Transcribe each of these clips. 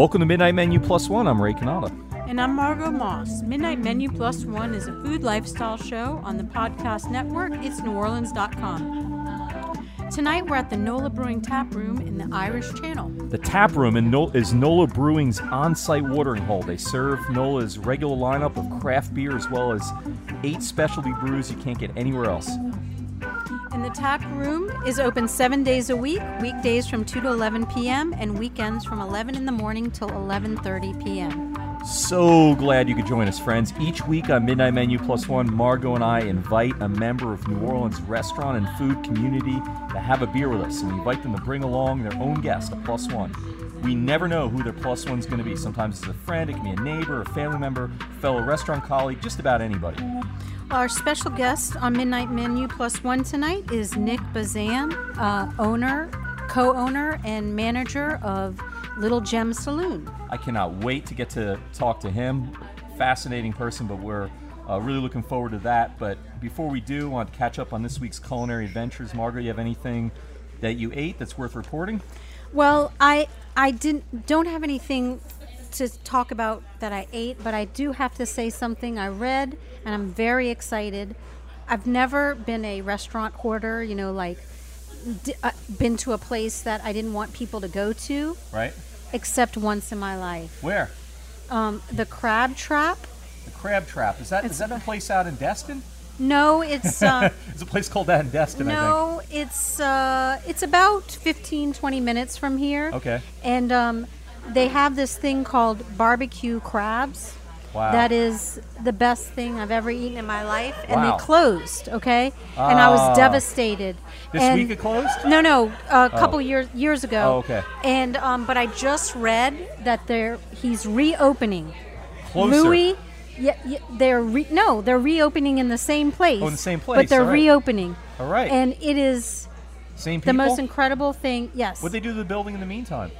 Welcome to Midnight Menu Plus One. I'm Ray Canada. And I'm Margot Moss. Midnight Menu Plus One is a food lifestyle show on the podcast network. It's neworleans.com. Tonight we're at the Nola Brewing Tap Room in the Irish Channel. The tap room in Nol- is Nola Brewing's on-site watering hole. They serve Nola's regular lineup of craft beer as well as eight specialty brews you can't get anywhere else. And the tap room is open seven days a week, weekdays from 2 to 11 p.m. and weekends from 11 in the morning till 11:30 p.m. So glad you could join us, friends. Each week on Midnight Menu Plus One, Margot and I invite a member of New Orleans restaurant and food community to have a beer with us, and we invite them to bring along their own guest, a plus one. We never know who their plus one's going to be. Sometimes it's a friend, it can be a neighbor, a family member, fellow restaurant colleague, just about anybody. Our special guest on Midnight Menu Plus One tonight is Nick Bazan, uh, owner, co-owner, and manager of Little Gem Saloon. I cannot wait to get to talk to him. Fascinating person, but we're uh, really looking forward to that. But before we do, I want to catch up on this week's culinary adventures. Margaret, you have anything that you ate that's worth reporting? Well, I I didn't don't have anything to talk about that I ate, but I do have to say something I read, and I'm very excited. I've never been a restaurant hoarder, you know, like d- uh, been to a place that I didn't want people to go to, Right? except once in my life. Where? Um, the Crab Trap. The Crab Trap. Is that is It's that the- place out in Destin? No, it's uh, There's a place called that in Destin, I no, it's uh, it's about 15, 20 minutes from here. Okay. And um, they have this thing called barbecue crabs. Wow. That is the best thing I've ever eaten in my life, and Wow. they closed. Okay, and I Ah. was devastated. This and week it closed? No, no, a couple years years ago. Oh, okay. And um, but I just read that they're he's reopening. Closer. Louis, yeah, yeah, they're re- no, they're reopening in the same place. Oh, in the same place. But they're all right. reopening. All right. And it is Same people? the most incredible thing. Yes. What'd they do to the building in the meantime?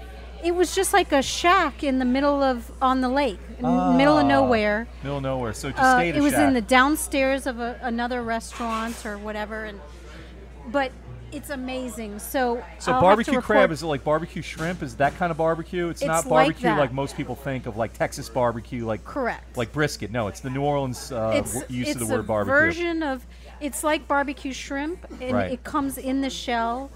It was just like a shack in the middle of on the lake, middle of Ah. nowhere. Middle of nowhere. So it just Uh, stayed it was shack. in the downstairs of a, another restaurant or whatever, and but it's amazing. So So I'll barbecue crab is it like barbecue shrimp? Is that kind of barbecue? It's, It's not like barbecue that. most people think of, like Texas barbecue, like correct. like brisket. No, it's the New Orleans uh, it's use it's of the word a barbecue. version of it's like barbecue shrimp, and Right. it comes in the shell.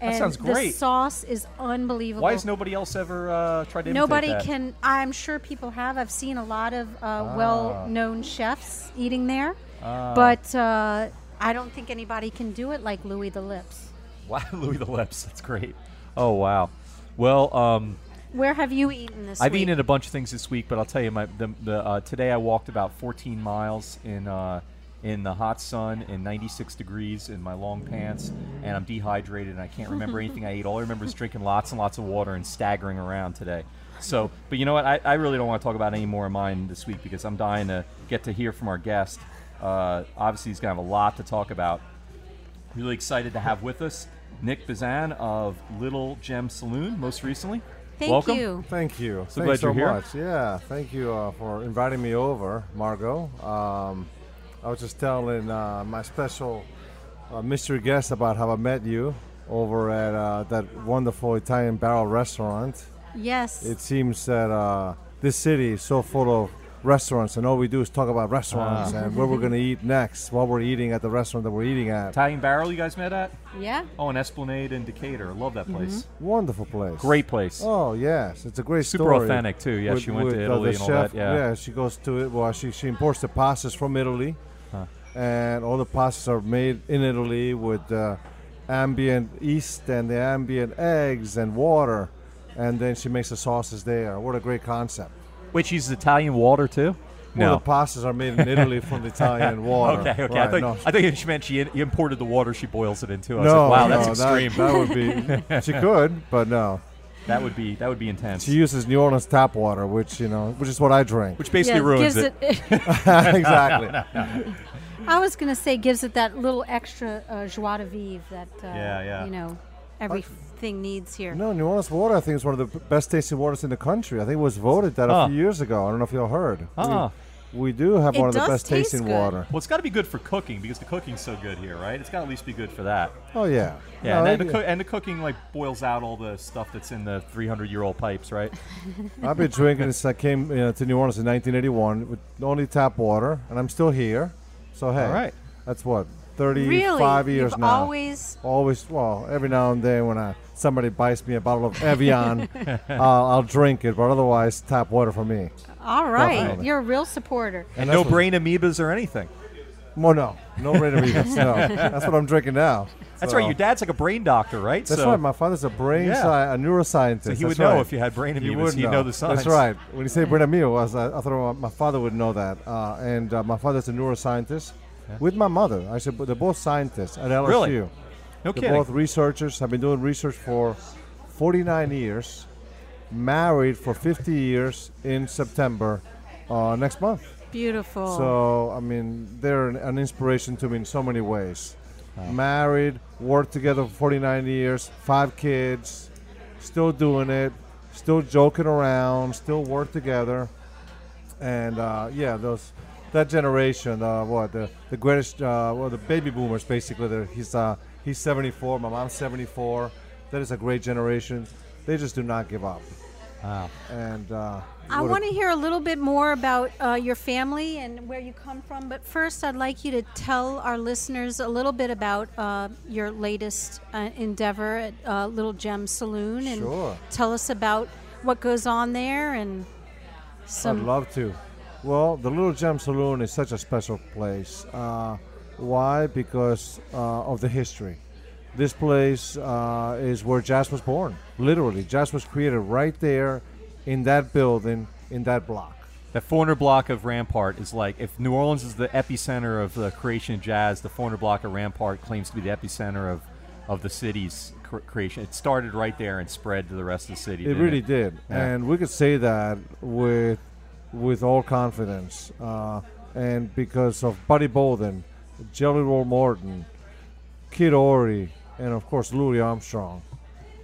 And sounds great. The sauce is unbelievable. Why has nobody else ever uh, tried to imitate Nobody that? can. I'm sure people have. I've seen a lot of uh, Ah. well-known chefs eating there, Ah. but uh, I don't think anybody can do it like Louis the Lips. Wow, Louis the Lips. That's great. Oh wow. Well, um, Where have you eaten this I've week? eaten a bunch of things this week, but I'll tell you, my the, the uh, today I walked about 14 miles in uh, in the hot sun in 96 degrees in my long pants, and I'm dehydrated and I can't remember anything I ate. All I remember is drinking lots and lots of water and staggering around today. So, but you know what? I, I really don't want to talk about any more of mine this week because I'm dying to get to hear from our guest. Uh, obviously, he's gonna have a lot to talk about. Really excited to have with us Nick Bazan of Little Gem Saloon, most recently. Thank Welcome. you. Thank you. So Thanks glad you're so here. much. Yeah, thank you uh, for inviting me over, Margot. Um, I was just telling uh, my special uh, mystery guest about how I met you over at uh, that wonderful Italian barrel restaurant. Yes. It seems that uh, this city is so full of restaurants, and all we do is talk about restaurants Ah. and where we're going to eat next, while we're eating at the restaurant that we're eating at. Italian Barrel, you guys met at? yeah. Oh, an Esplanade in Decatur. Love that place. Wonderful place. Great place. Oh yes, it's a great Super story. authentic, too. Yeah, she went to uh, Italy the and all chef- that, yeah. she goes to it. Well, she she imports the pastas from Italy, Huh. and all the pastas are made in Italy with uh, ambient yeast and the ambient eggs and water, and then she makes the sauces there. What a great concept! Wait, she uses Italian water too? Well, No. the pastas are made in Italy from the Italian water. Okay, okay. I think no. I think she meant she in- imported the water she boils it into. I was no, like, wow, no, that's that- extreme. That, would be. She could, but no. That would be that would be intense. She uses New Orleans tap water, which you know, which is what I drink. which basically yeah, ruins gives it. exactly. I was gonna say gives it that little extra uh, joie de vivre that uh, Yeah, yeah. you know everything needs here. No, New Orleans water, I think, is one of the best tasting waters in the country. I think it was voted that Huh. a few years ago. I don't know if y'all heard. Ah, we do have It one of the best tasting good. water. Well, it's got to be good for cooking because the cooking's so good here, right? It's got to at least be good for that. Oh yeah, Yeah, No, and, it- the coo- and the cooking like boils out all the stuff that's in the 300 year old pipes, right? I've been drinking since I came you know, to New Orleans in 1981 with only tap water, and I'm still here. So hey, All right. that's what 35 really? years You've now. always Always, well, every now and then when I, somebody buys me a bottle of Evian, I'll, I'll drink it, but otherwise, tap water for me. all right. Definitely. You're a real supporter. And that's no brain amoebas or anything. Well, no, no brain Amoebas, no. That's what I'm drinking now. That's So- right. Your dad's like a brain doctor, right? That's so, right. My father's a brain Yeah. sci- a neuroscientist. So he That's would know right. if you had brain He amoebas. He'd know. the signs. That's right. When you say brain amoeba, I, I thought my father would know that. Uh, and uh, my father's a neuroscientist with my mother. I said, but they're both scientists at LSU. Really? No They're kidding. both researchers. Have been doing research for 49 years. Married for 50 years in September uh, next month. Beautiful. So I mean, they're an, an inspiration to me in so many ways. Married, worked together for 49 years, five kids, still doing it, still joking around, still work together, and uh, yeah, those that generation, uh, what the the greatest, uh, well, the baby boomers basically. He's uh, he's 74, my mom's 74. That is a great generation. They just do not give up, Wow. and uh, I want to hear a little bit more about uh, your family and where you come from. But first, I'd like you to tell our listeners a little bit about uh, your latest uh, endeavor at uh, Little Gem Saloon, and Sure. tell us about what goes on there and I'd love to. Well, the Little Gem Saloon is such a special place. Why? Because uh, of the history. This place uh, is where jazz was born. Literally, jazz was created right there in that building, in that block. That 400 block of Rampart is like if New Orleans is the epicenter of the creation of jazz, the 400 block of Rampart claims to be the epicenter of, of the city's cr- creation. It started right there and spread to the rest of the city. It really did, Yeah. and we could say that with with all confidence, uh, and because of Buddy Bolden, Jelly Roll Morton, Kid Ory, and of course Louis Armstrong.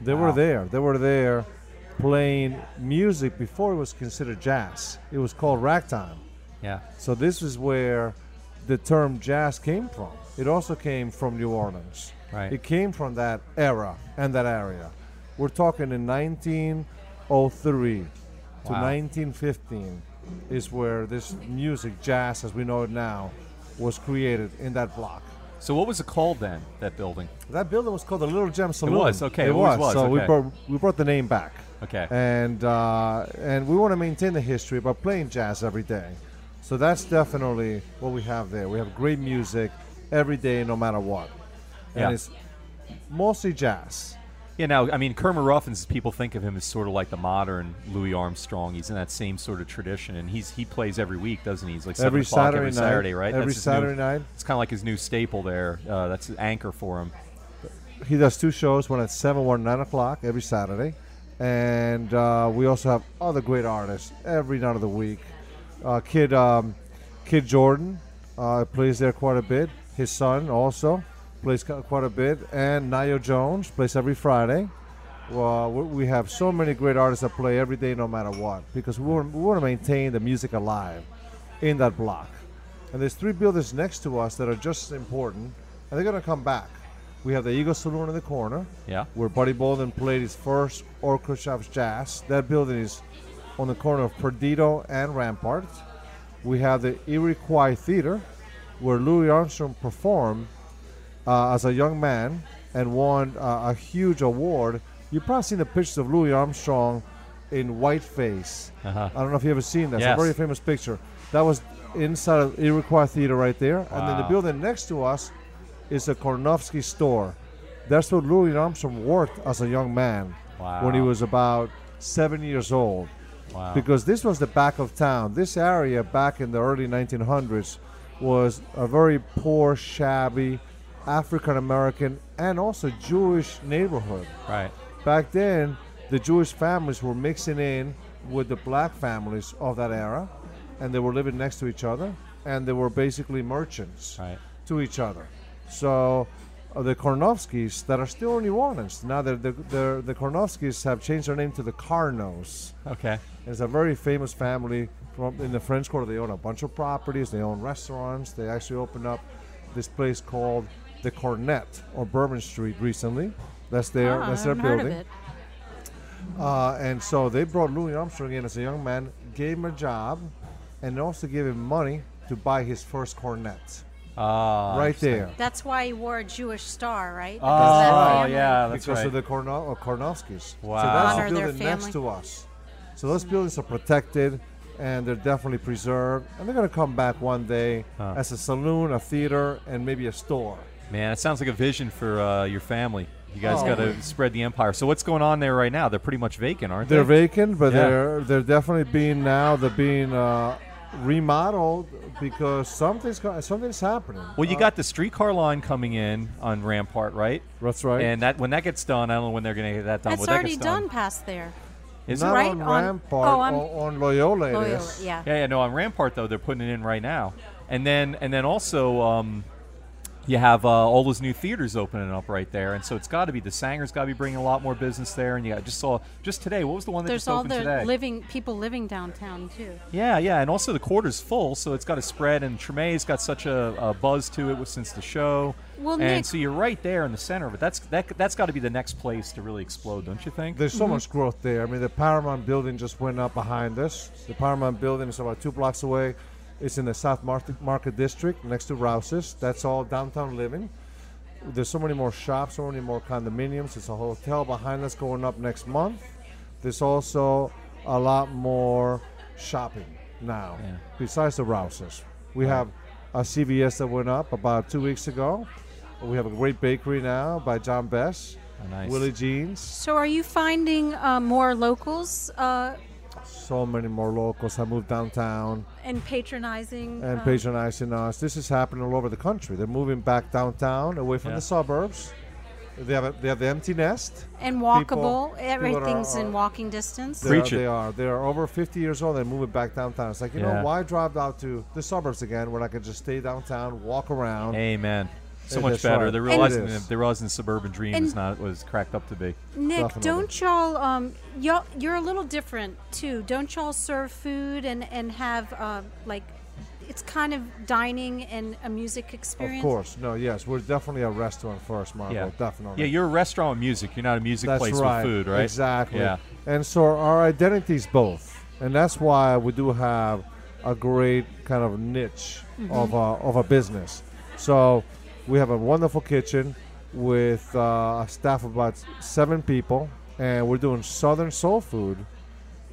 They were there. They were there playing music before it was considered jazz. It was called ragtime. Yeah. So this is where the term jazz came from. It also came from New Orleans. Right. It came from that era and that area. We're talking in 1903 to 1915 is where this music, jazz as we know it now, was created in that block. So what was it called then? That building? That building was called the Little Gem Saloon. It was, okay, It, it was. was, So we brought we brought the name back. Okay. And uh, and we want to maintain the history by playing jazz every day. So that's definitely what we have there. We have great music every day, no matter what. And Yeah. it's mostly jazz. Yeah, now I mean Kermit Ruffins. People think of him as sort of like the modern Louis Armstrong. He's in that same sort of tradition, and he's he plays every week, doesn't he? He's like Every Saturday every night. Saturday, right? Every his new- Saturday night. It's kind of like his new staple there. Uh, that's the anchor for him. He does two shows, one at 7, one at 9 o'clock every Saturday. And uh, we also have other great artists every night of the week. Uh, Kid um, Kidd Jordan uh, plays there quite a bit. His son also plays quite a bit. And Nio Jones plays every Friday. Well, we- have so many great artists that play every day, no matter what, because we want, we want to maintain the music alive in that block. And there's three buildings next to us that are just as important, and they're going to come back. We have the Eagle Saloon in the corner, Yeah. where Buddy Bolden played his first orchestra of jazz. That building is on the corner of Perdido and Rampart. We have the Iroquois Theater, where Louis Armstrong performed uh, as a young man and won uh, a huge award. You've probably seen the pictures of Louis Armstrong in whiteface. Uh-huh. I don't know if you ever seen that. It's a very famous picture. That was inside of Iroquois Theater right there. And then the building next to us is a Karnofsky store. That's where Louis Armstrong worked as a young man when he was about seven years old. Wow. Because this was the back of town. This area back in the early 1900s was a very poor, shabby, African American, and also Jewish neighborhood. right. Back then, the Jewish families were mixing in with the black families of that era, and they were living next to each other, and they were basically merchants Right. to each other. So uh, the Karnofskys that are still in New Orleans now, they're, they're, they're, the Karnofskys have changed their name to the Carnos. Okay. It's a very famous family from in the French Quarter. They own a bunch of properties. They own restaurants. They actually opened up this place called the Cornet or Bourbon Street recently. That's their Ah, that's I their haven't heard of building. it. Uh, and so they brought Louis Armstrong in as a young man, gave him a job, and also gave him money to buy his first cornet. Ah, right there. That's why he wore a Jewish star, right? Oh, Because that right. family- yeah, that's because right. of the Korno- uh, Karnofskys. Wow. So that's Honor the building next to us. So those buildings are protected and they're definitely preserved. And they're going to come back one day Huh. as a saloon, a theater, and maybe a store. Man, it sounds like a vision for uh, your family. You guys Oh. got to spread the empire. So what's going on there right now? They're pretty much vacant, aren't They're they? Are vacant, but Yeah. they're they're definitely being now they're being uh, remodeled because something's something's happening. Well, you Uh, got the streetcar line coming in on Rampart, right? that's right. And that when that gets done, I don't know when they're going to get that done. That's but that already gets done past there. Is not it? right? on On- Rampart, oh, on, on Loyola, Loyola, is. yeah. Yeah, yeah, no. On Rampart though, they're putting it in right now, and then and then also um, you have uh, all those new theaters opening up right there, and so it's got to be the Saenger's got to be bringing a lot more business there. And yeah, I just saw just today. What was the one that There's just opened today? There's all the living people living downtown too. yeah, yeah, and also the quarter's full, so it's got to spread. And Tremé's got such a, a buzz to it since the show. Well, and Nick- so you're right there in the center of it. That's that that's got to be the next place to really explode, don't you think? There's Mm-hmm. so much growth there. I mean, the Paramount building just went up behind us. The Paramount building is about two blocks away. It's in the South Market, Market District next to Rouse's. That's all downtown living. There's so many more shops, so many more condominiums. There's a hotel behind us going up next month. There's also a lot more shopping now, Yeah. besides the Rouse's. We have a CVS that went up about two weeks ago. We have a great bakery now by John Besh. Oh, nice. Willa Jean's. So, are you finding uh, more locals uh, so many more locals have moved downtown and patronizing? and uh, patronizing us. This is happening all over the country. They're moving back downtown, away from Yeah. the suburbs. They have a, they have the empty nest. and walkable. people that Everything's are- in walking distance. They Preach are, it. they are. They are over 50 years old. They're moving back downtown. It's like you Yeah. know why drive out to the suburbs again when I could just stay downtown, walk around. Amen. So much better. right. They're realizing It is. they're realizing the suburban dream And- is not what it's cracked up to be. Nick, Definitely. don't y'all um y'all you're a little different too. Don't y'all serve food and and have uh, like it's kind of dining and a music experience. Of course, no, yes, we're definitely a restaurant first, Margot. Yeah, Definitely. Yeah, you're a restaurant with music. You're not a music That's place right. with food, right? Exactly. Yeah. And so our identity's both, and that's why we do have a great kind of niche of a, of a business. So we have a wonderful kitchen with uh, a staff of about seven people, and we're doing southern soul food,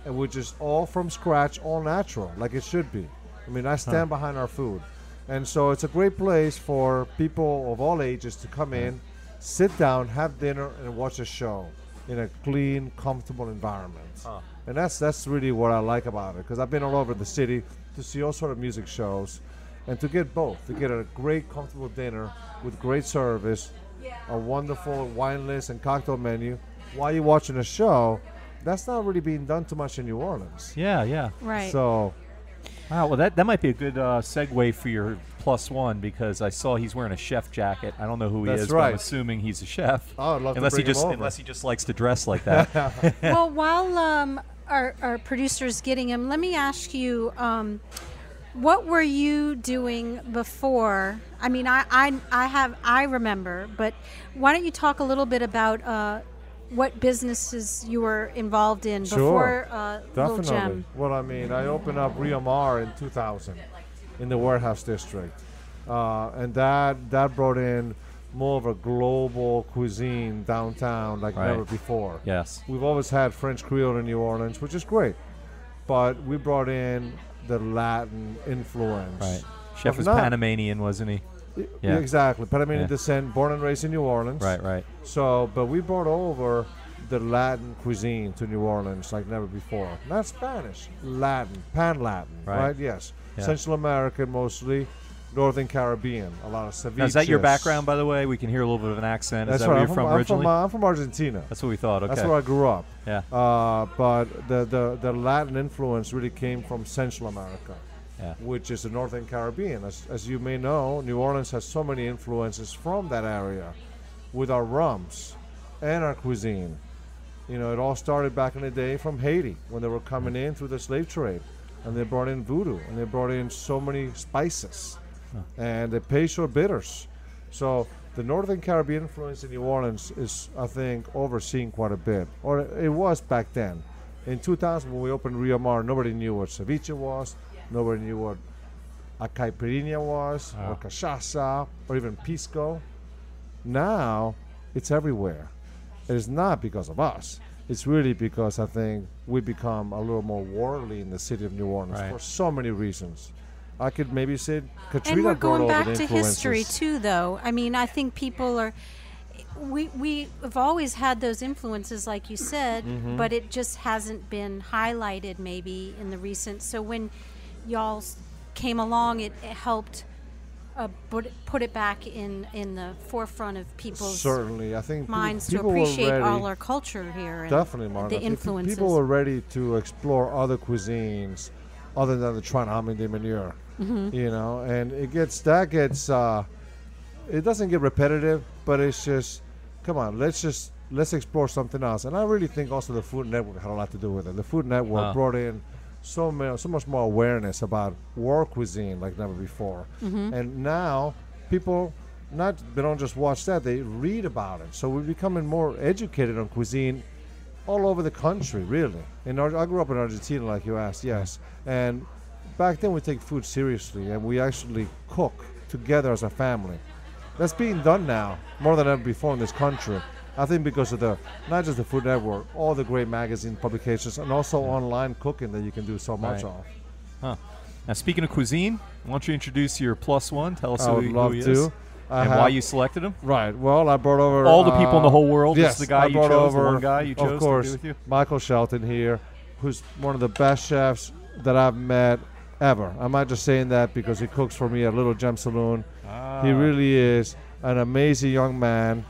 and which is all from scratch, all natural, like it should be. I mean, I stand behind our food. And so it's a great place for people of all ages to come in, sit down, have dinner, and watch a show in a clean, comfortable environment. Huh. And that's that's really what I like about it because I've been all over the city to see all sort of music shows, and to get both, to get a great, comfortable dinner with great service, a wonderful wine list and cocktail menu while you're watching a show. That's not really being done too much in New Orleans. Yeah, yeah. Right. So Wow. Well, that that might be a good uh, segue for your plus one because I saw he's wearing a chef jacket. I don't know who he That's is, but I'm assuming he's a chef. Oh, I'd love to unless bring he him just over. unless he just likes to dress like that. well, while um, our, our producer's getting him, let me ask you, um, what were you doing before? I mean, I, I, I have, I remember, but why don't you talk a little bit about uh, what businesses you were involved in Sure. before uh, Little Definitely. Gem? Well, I mean, I opened up Rio Mar in 2000 in the warehouse district, uh, and that that brought in more of a global cuisine downtown like Right. never before. yes. We've always had French Creole in New Orleans, which is great, but we brought in the Latin influence. Right. Chef was Panamanian, wasn't he? Y- Yeah. Exactly. Panamanian Yeah. descent, born and raised in New Orleans. Right. Right. So, but we brought over the Latin cuisine to New Orleans like never before. Not Spanish, Latin, Pan Latin, Right. right. Yes. Yeah. Central American mostly, Northern Caribbean, a lot of ceviche. Now, is that your background, by the way? We can hear a little bit of an accent. That's is that right. where I'm you're from, from, I'm originally? from, uh, I'm from Argentina. That's what we thought. Okay. That's where I grew up. yeah. Uh, but the, the, the Latin influence really came from Central America, Yeah. which is the Northern Caribbean. As, as you may know, New Orleans has so many influences from that area with our rums and our cuisine. You know, it all started back in the day from Haiti when they were coming in through the slave trade. and they brought in voodoo, and they brought in so many spices, and the Peychaud bitters. So the Northern Caribbean influence in New Orleans is, I think, overseen quite a bit, or it was back then. In 2000, when we opened Rio Mar, nobody knew what ceviche was, nobody knew what a caipirinha was, ah. or Wow. cachaça, or even pisco. Now, it's everywhere. It is not because of us. It's really because I think we become a little more worldly in the city of New Orleans Right. for so many reasons. I could maybe say Katrina and we're going back to history too though i mean i think people are we we have always had those influences like you said Mm-hmm. but it just hasn't been highlighted maybe in the recent so when y'all came along it, it helped uh, put, it- put it back in in the forefront of people's Certainly, I think minds to people were appreciate ready- all our culture here and Definitely. The influences People were ready to explore other cuisines other than the de Manure. Mm-hmm. You know, and it gets that gets uh, it doesn't get repetitive, but it's just come on, let's just let's explore something else. And I really think also the Food Network had a lot to do with it. The Food Network Wow. brought in so many, so much more awareness about world cuisine like never before. And now people not they don't just watch that; they read about it. So we're becoming more educated on cuisine all over the country, really. In Ar- I grew up in Argentina, like you asked, yes. And back then we take food seriously, and we actually cook together as a family. That's being done now more than ever before in this country. I think because of the not just the Food Network, all the great magazine publications, and also online cooking that you can do so much Right. of. Huh. Now, speaking of cuisine, why don't you introduce your plus one? Tell us I who, would he- who he to. is I and why you selected him. Right. Well, I brought over All the people in the uh, whole world. Yes, This is the guy I you brought chose. over, the one guy you chose of course, to be with you. Michael Shelton here, who's one of the best chefs that I've met ever. I'm not just saying that because he cooks for me at Little Gem Saloon. He Ah. really is an amazing young man.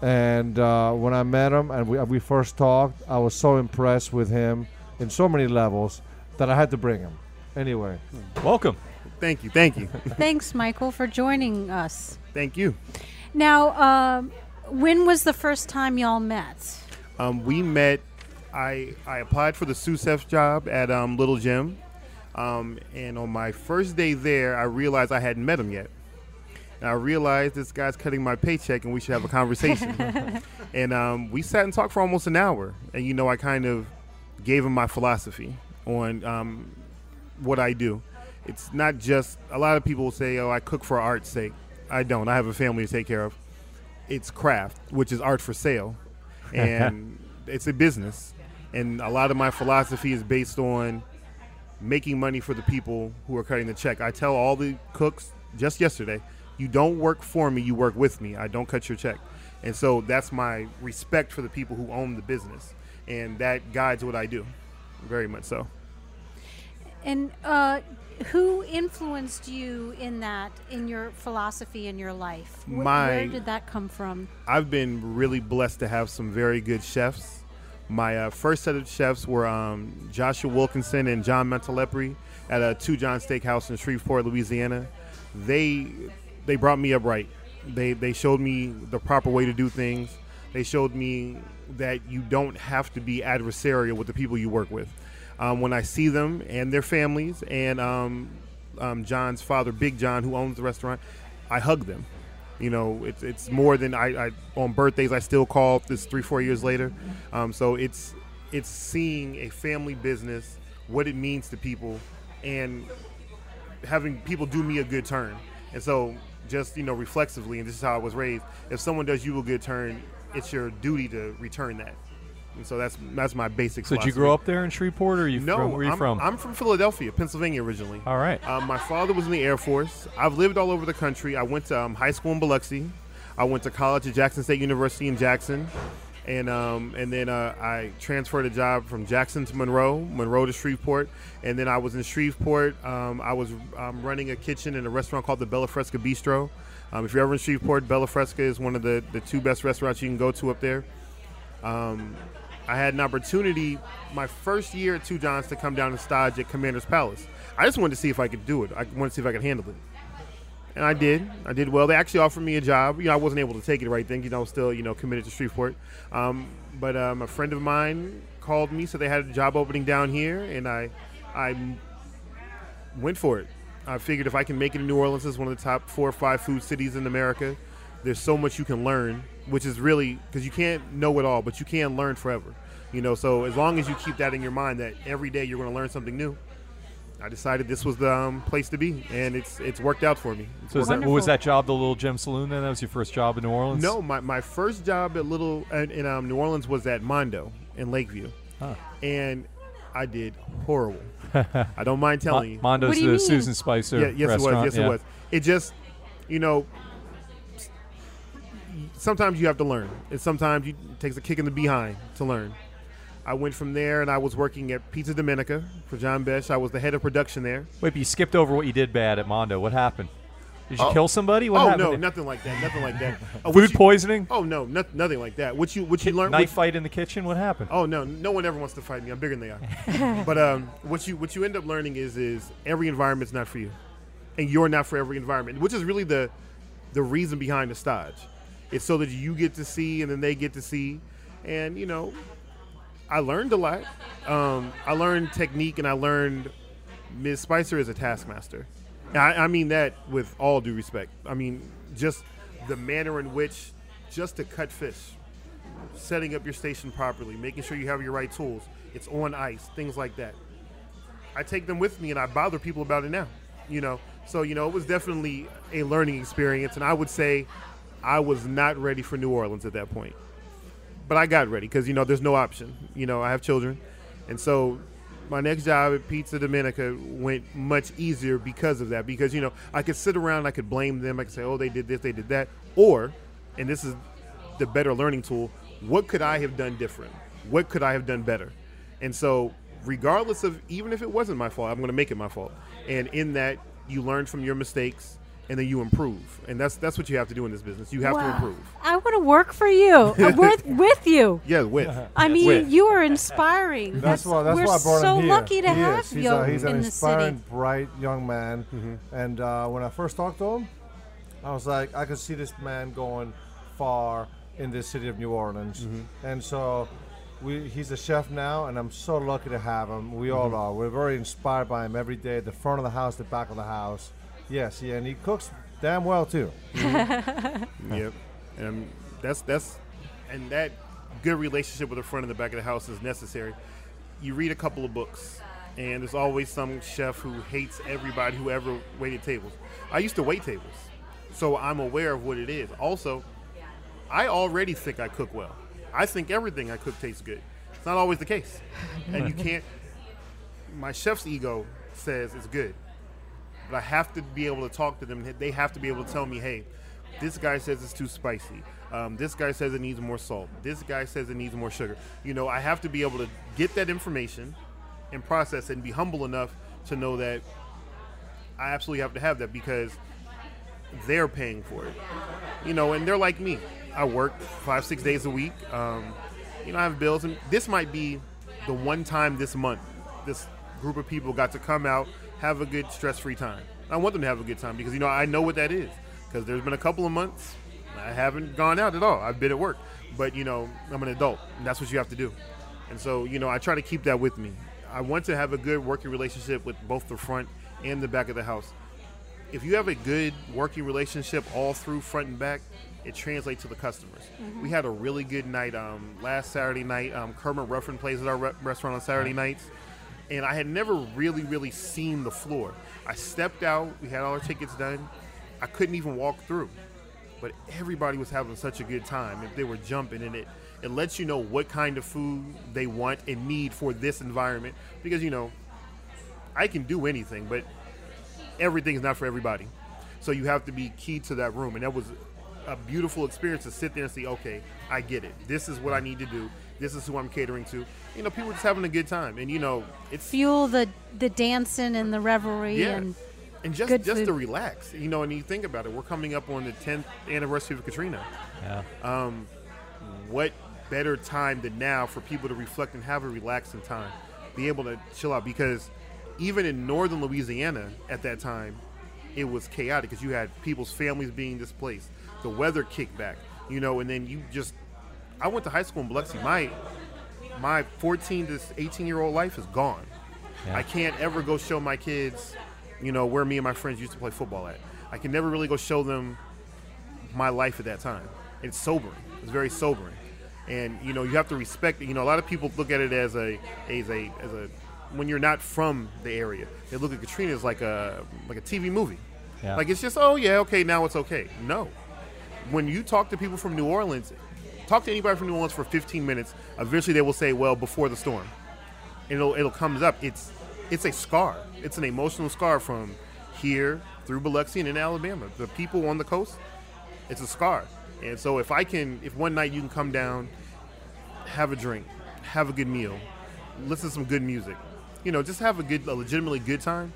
And uh, when I met him and we, we first talked, I was so impressed with him in so many levels that I had to bring him. Anyway, Welcome. Thank you, thank you, thanks michael for joining us thank you. now um, when was the first time y'all met Um, we met. I I applied for the sous chef job at um, Little Gem, um, and on my first day there, I realized I hadn't met him yet. And I realized this guy's cutting my paycheck, and we should have a conversation. and um, we sat and talked for almost an hour. And you know, I kind of gave him my philosophy on um, what I do. It's not just a lot of people say, "Oh, I cook for art's sake." I don't. I have a family to take care of. It's craft, which is art for sale, and it's a business. And a lot of my philosophy is based on making money for the people who are cutting the check. I tell all the cooks just yesterday, you don't work for me, you work with me. I don't cut your check. And so that's my respect for the people who own the business. And that guides what I do, very much so. And uh, who influenced you in that, in your philosophy in your life? My- where did that come from? I've been really blessed to have some very good chefs. My uh, first set of chefs were um, Joshua Wilkinson and John Montalepre at a Two John Steakhouse in Shreveport, Louisiana. They they brought me up right. They they showed me the proper way to do things. They showed me that you don't have to be adversarial with the people you work with. Um, when I see them and their families and um, um, John's father, Big John, who owns the restaurant, I hug them. You know, it's it's more than I, I on birthdays I still call this three four years later. Um, so it's it's seeing a family business, what it means to people, and having people do me a good turn. And so just you know reflexively, and this is how I was raised. If someone does you a good turn, it's your duty to return that. And so that's that's my basic. So did you grow up there in Shreveport, or you No, from, where are you I'm, from? I'm from Philadelphia, Pennsylvania originally. All right. Um, my father was in the Air Force. I've lived all over the country. I went to um, high school in Biloxi. I went to college at Jackson State University in Jackson, and um, and then uh, I transferred a job from Jackson to Monroe, Monroe to Shreveport, and then I was in Shreveport. Um, I was um, running a kitchen in a restaurant called the Bella Fresca Bistro. Um, if you're ever in Shreveport, Bella Fresca is one of the, the two best restaurants you can go to up there. Um, I had an opportunity my first year at Two Johns to come down and stage at Commander's Palace. I just wanted to see if I could do it. I wanted to see if I could handle it. And I did. I did well. They actually offered me a job. You know, I wasn't able to take it right then. You know, I was still, you know, committed to Shreveport. Um, but um, a friend of mine called me, so they had a job opening down here, and I, I went for it. I figured if I can make it in New Orleans as one of the top four or five food cities in America, there's so much you can learn, which is really because you can't know it all, but you can learn forever. You know, so as long as you keep that in your mind that every day you're going to learn something new, I decided this was the um, place to be, and it's it's worked out for me. It's So is that, what was that job, the Little Gem Saloon? Then that was your first job in New Orleans. No, my, my first job at Little in, in um, New Orleans was at Mondo in Lakeview, Huh. and I did horrible. I don't mind Mo- telling you. Mondo's What do you the mean? Susan Spicer Yeah, yes, it was. Yes, yeah. it was. It just, you know, s- sometimes you have to learn, and sometimes you, it takes a kick in the behind to learn. I went from there, and I was working at Pizza Domenica for John Besh. I was the head of production there. Wait, but you skipped over what you did bad at Mondo. What happened? Did you Oh. kill somebody? What oh happened? no, nothing like that. Nothing like that. Uh, what Food you- poisoning? Oh no, not, nothing like that. What you what you learn? Knife fight in the kitchen? What happened? Oh no, no one ever wants to fight me. I'm bigger than they are. but um, what you what you end up learning is is every environment's not for you, and you're not for every environment, which is really the the reason behind the stage. It's so that you get to see and then they get to see, and you know, I learned a lot. Um, I learned technique and I learned Ms. Spicer is a taskmaster. I, I mean that with all due respect. I mean just the manner in which just to cut fish setting up your station properly, making sure you have your right tools, it's on ice, things like that. I take them with me and I bother people about it now, you know. So, you know, it was definitely a learning experience and I would say I was not ready for New Orleans at that point. But I got ready because, you know, there's no option. You know, I have children. And so my next job at Pizza Domenica went much easier because of that. Because, you know, I could sit around, I could blame them, I could say, oh, they did this, they did that. Or, and this is the better learning tool, what could I have done different? What could I have done better? And so, regardless of even if it wasn't my fault, I'm going to make it my fault. And in that, you learn from your mistakes and then you improve. And that's that's what you have to do in this business. You have to improve. I want to work for you. Uh, with with you. Yeah, with. I mean, With. you are inspiring. That's why. That's we're why I brought so him here. lucky to He have is. He's, you a, he's an in the inspiring, city. bright young man. And uh, when I first talked to him, I was like, I could see this man going far in this city of New Orleans. And so, we, he's a chef now, and I'm so lucky to have him. We all are. We're very inspired by him every day. The front of the house, the back of the house. Yes, yeah, and he cooks damn well too. Mm-hmm. Yep. And that's that's and that good relationship with the front and the back of the house is necessary. You read a couple of books and there's always some chef who hates everybody who ever waited tables. I used to wait tables. So I'm aware of what it is. Also, I already think I cook well. I think everything I cook tastes good. It's not always the case. And you can't my chef's ego says it's good. But I have to be able to talk to them. They have to be able to tell me, hey, this guy says it's too spicy. Um, this guy says it needs more salt. This guy says it needs more sugar. You know, I have to be able to get that information and process it and be humble enough to know that I absolutely have to have that because they're paying for it. You know, and they're like me. I work five, six days a week. Um, you know, I have bills, and this might be the one time this month this group of people got to come out, have a good stress-free time. I want them to have a good time because you know I know what that is. Because there's been a couple of months I haven't gone out at all. I've been at work, but you know I'm an adult, and that's what you have to do. And so you know I try to keep that with me. I want to have a good working relationship with both the front and the back of the house if you have a good working relationship all through front and back, it translates to the customers. We had a really good night um, last Saturday night. Um, Kermit Ruffin plays at our re- restaurant on Saturday nights, and I had never really, really seen the floor. I stepped out. We had all our tickets done. I couldn't even walk through, but everybody was having such a good time. If they were jumping in it, it lets you know what kind of food they want and need for this environment. Because you know, I can do anything, but everything is not for everybody. So you have to be key to that room. And that was a beautiful experience to sit there and see, okay, I get it. This is what I need to do. This is who I'm catering to. You know, people are just having a good time. And, you know, it's. Fuel the the dancing and the revelry Yeah. and And just, good just to relax. You know, and you think about it, we're coming up on the 10th anniversary of Katrina. Yeah. Um, what better time than now for people to reflect and have a relaxing time, be able to chill out? Because even in northern Louisiana at that time, it was chaotic because you had people's families being displaced, the weather kicked back, you know, and then you just. I went to high school in Biloxi. My my 14 to 18 year old life is gone. Yeah. I can't ever go show my kids you know, where me and my friends used to play football at. I can never really go show them my life at that time. It's sobering. It's very sobering, and you know, you have to respect. it. You know, a lot of people look at it as a as a as a when you're not from the area, they look at Katrina as like a like a TV movie. Yeah. Like it's just oh yeah okay now it's okay. No, when you talk to people from New Orleans, talk to anybody from New Orleans for 15 minutes. Eventually they will say well before the storm. It'll it'll comes up. It's it's a scar. It's an emotional scar from here through Biloxi and in Alabama. The people on the coast, it's a scar. And so if I can, if one night you can come down, have a drink, have a good meal, listen to some good music, you know, just have a good, a legitimately good time.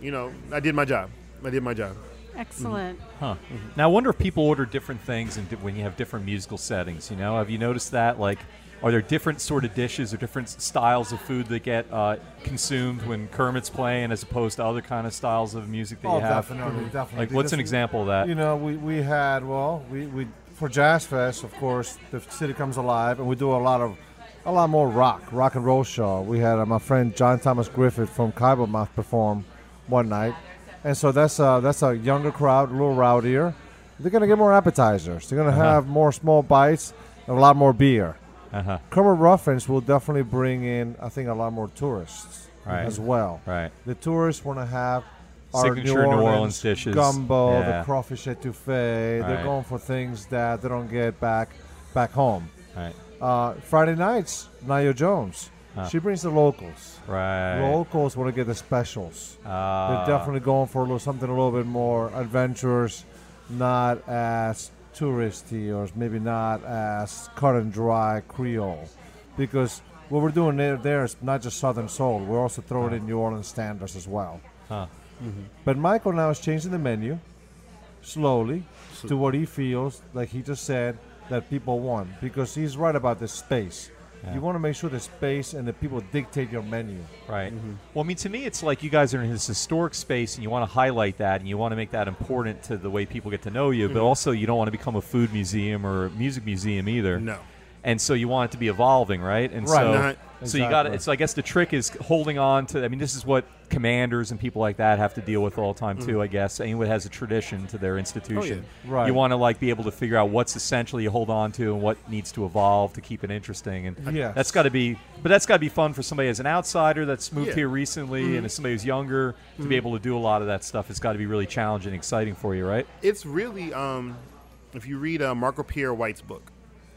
You know, I did my job. I did my job. Excellent. Huh. Now I wonder if people order different things and di- when you have different musical settings. You know, have you noticed that? Like, are there different sort of dishes or different styles of food that get uh, consumed when Kermit's playing, as opposed to other kind of styles of music that Oh, you have? definitely, definitely. Like, what's an example of that? You know, we, we had well, we, we for Jazz Fest, of course, the city comes alive, and we do a lot of a lot more rock, rock and roll show. We had uh, my friend John Thomas Griffith from Kaiba perform one night, and so that's uh, that's a younger crowd, a little rowdier. They're gonna get more appetizers. They're gonna Uh-huh. have more small bites and a lot more beer. Uh-huh. Kermit Ruffins will definitely bring in, I think, a lot more tourists Right. as well. Right. The tourists want to have our Signature New New Orleans, Orleans dishes. gumbo, Yeah. the crawfish etouffee. Right. They're going for things that they don't get back back home. Right. Uh, Friday nights, Naya Jones. Huh. She brings the locals. Right. Locals want to get the specials. Ah. They're definitely going for a little something a little bit more adventurous, not as touristy or maybe not as cut and dry Creole, because what we're doing there, there is not just Southern soul. We're also throwing in ah. New Orleans standards as well. Huh. Mm-hmm. But Michael now is changing the menu slowly to what he feels like he just said that people want because he's right about the space. Yeah. You want to make sure the space and the people dictate your menu. Right. Mm-hmm. Well, I mean, to me, it's like you guys are in this historic space, and you want to highlight that, and you want to make that important to the way people get to know you. But mm-hmm. also, you don't want to become a food museum or a music museum either. No. And so you want it to be evolving, right? And Right. so, Not- so you got. Exactly. So I guess the trick is holding on to. I mean, this is what commanders and people like that have to deal with all the time too. I guess anyone has a tradition to their institution. Right. You want to like be able to figure out what's essentially you hold on to and what needs to evolve to keep it interesting. And Yes. that's got to be. But that's got to be fun for somebody as an outsider that's moved Yeah. here recently, and as somebody who's younger to be able to do a lot of that stuff. It's got to be really challenging, and exciting for you, right? it's really um, if you read uh, Marco Pierre White's book,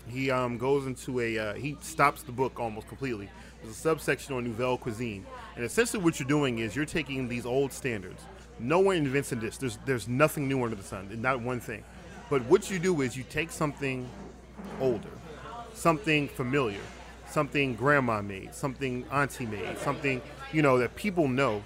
he um, goes into a uh, he stops the book almost completely. There's a subsection on Nouvelle cuisine, and essentially what you're doing is you're taking these old standards. No one invents dish. There's there's nothing new under the sun, not one thing. But what you do is you take something older, something familiar, something grandma made, something auntie made, something you know that people know,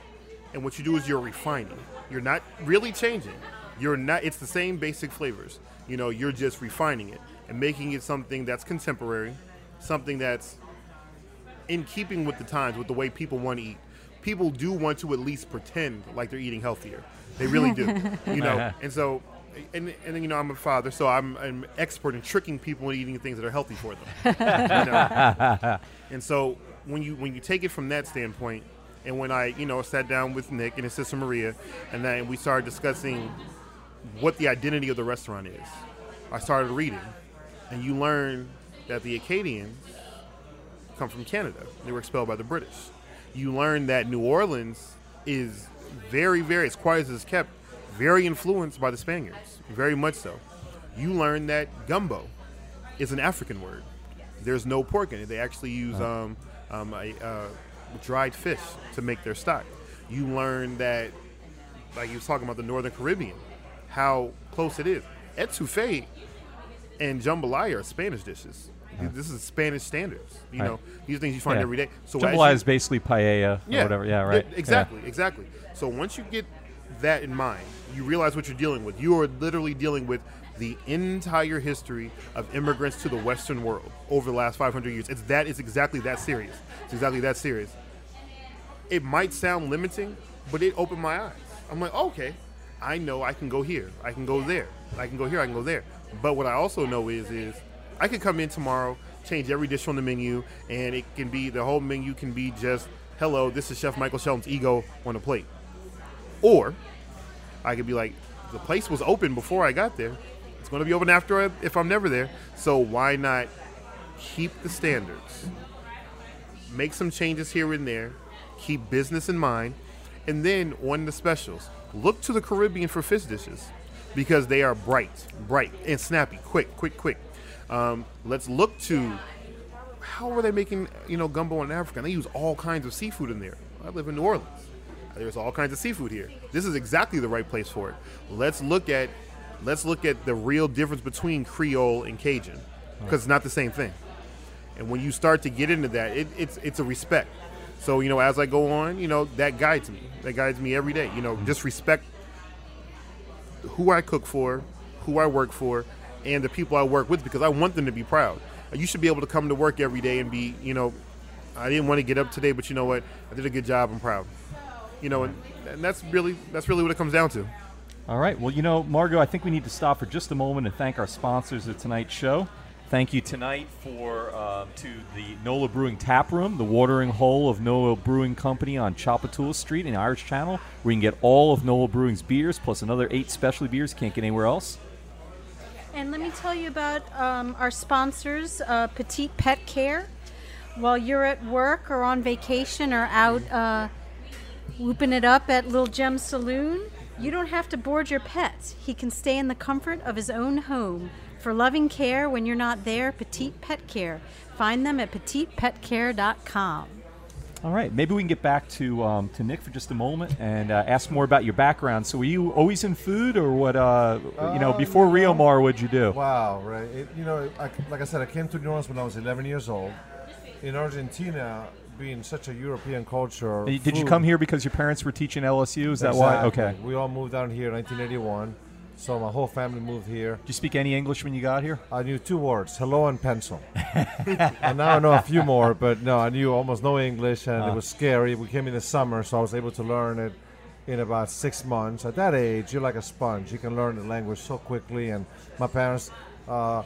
and what you do is you're refining. You're not really changing. You're not. It's the same basic flavors. You know, you're just refining it and making it something that's contemporary, something that's in keeping with the times, with the way people want to eat. People do want to at least pretend like they're eating healthier. They really do. you know, uh-huh. and so. And, and then, you know I'm a father, so I'm an expert in tricking people into eating things that are healthy for them. you know? And so when you when you take it from that standpoint, and when I you know sat down with Nick and his sister Maria, and then we started discussing what the identity of the restaurant is, I started reading, and you learn that the Acadians come from Canada. They were expelled by the British. You learn that New Orleans is very, very, as quiet as it's kept, very influenced by the Spaniards, very much so. You learn that gumbo is an African word. There's no pork in it. They actually use um, um, a, uh, dried fish to make their stock. You learn that, like you was talking about the Northern Caribbean, how close it is. Etouffee and jambalaya are Spanish dishes. This is Spanish standards. You Right. know, these things you find Yeah. every day. So Jambalaya you- is basically paella or whatever. Yeah, right. yeah, exactly, exactly. So once you get that in mind, you realize what you're dealing with. You are literally dealing with the entire history of immigrants to the Western world over the last 500 years. It's that. It's exactly that serious. It's exactly that serious. It might sound limiting, but it opened my eyes. I'm like, okay, I know I can go here. I can go there. I can go here. I can go there. But what I also know is, is I could come in tomorrow, change every dish on the menu, and it can be the whole menu can be just, hello, this is Chef Michael Shelton's ego on a plate. Or I could be like, the place was open before I got there. It's going to be open after I, if I'm never there. So why not keep the standards, make some changes here and there, keep business in mind, and then on the specials, look to the Caribbean for fish dishes because they are bright, bright and snappy, quick, quick, quick. Um, let's look to how are they making you know gumbo in Africa? And they use all kinds of seafood in there. I live in New Orleans. There's all kinds of seafood here. This is exactly the right place for it. Let's look at let's look at the real difference between Creole and Cajun because it's not the same thing. And when you start to get into that, it, it's it's a respect. So you know, as I go on, you know, that guides me. That guides me every day. You know, just respect who I cook for, who I work for, and the people I work with because I want them to be proud. You should be able to come to work every day and be, you know, I didn't want to get up today, but you know what? I did a good job. I'm proud. You know, and, and that's really that's really what it comes down to. All right. Well, you know, Margot, I think we need to stop for just a moment and thank our sponsors of tonight's show. Thank you tonight for uh, to the NOLA Brewing Tap Room, the watering hole of NOLA Brewing Company on Tchoupitoulas Street in Irish Channel, where you can get all of NOLA Brewing's beers plus another eight specialty beers can't get anywhere else. And let me tell you about um, our sponsors, uh, Petite Pet Care. While you're at work or on vacation or out uh, whooping it up at Little Gem Saloon, you don't have to board your pet. He can stay in the comfort of his own home. For loving care when you're not there, Petite Pet Care. Find them at petitepetcare.com. All right, maybe we can get back to um, to Nick for just a moment and uh, ask more about your background. So, were you always in food, or what? Uh, you know, Uh, before no. Rio Mar, what'd you do? Wow, right. It, you know, I, like I said, I came to New Orleans when I was 11 years old. In Argentina, being such a European culture. Did you come here because your parents were teaching LSU? Is that why? Okay. We all moved down here in 1981. So my whole family moved here. Do you speak any English when you got here? I knew two words, hello and pencil. and now I know a few more, but no, I knew almost no English and Ah. it was scary. We came in the summer, so I was able to learn it in about six months. At that age, you're like a sponge. You can learn the language so quickly. And my parents uh,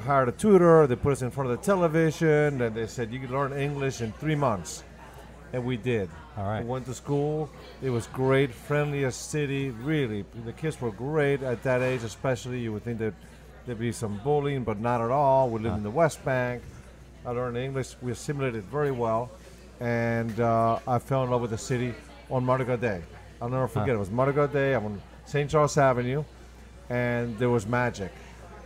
hired a tutor. They put us in front of the television, and they said you can learn English in three months. And we did. All right. We went to school. It was great, friendliest city. Really, the kids were great at that age, especially. You would think that there'd be some bullying, but not at all. We lived in the West Bank. I learned English. We assimilated very well, and uh, I fell in love with the city on Mardi Day. I'll never forget. It was Mardi Day. I'm on St. Charles Avenue, and there was magic.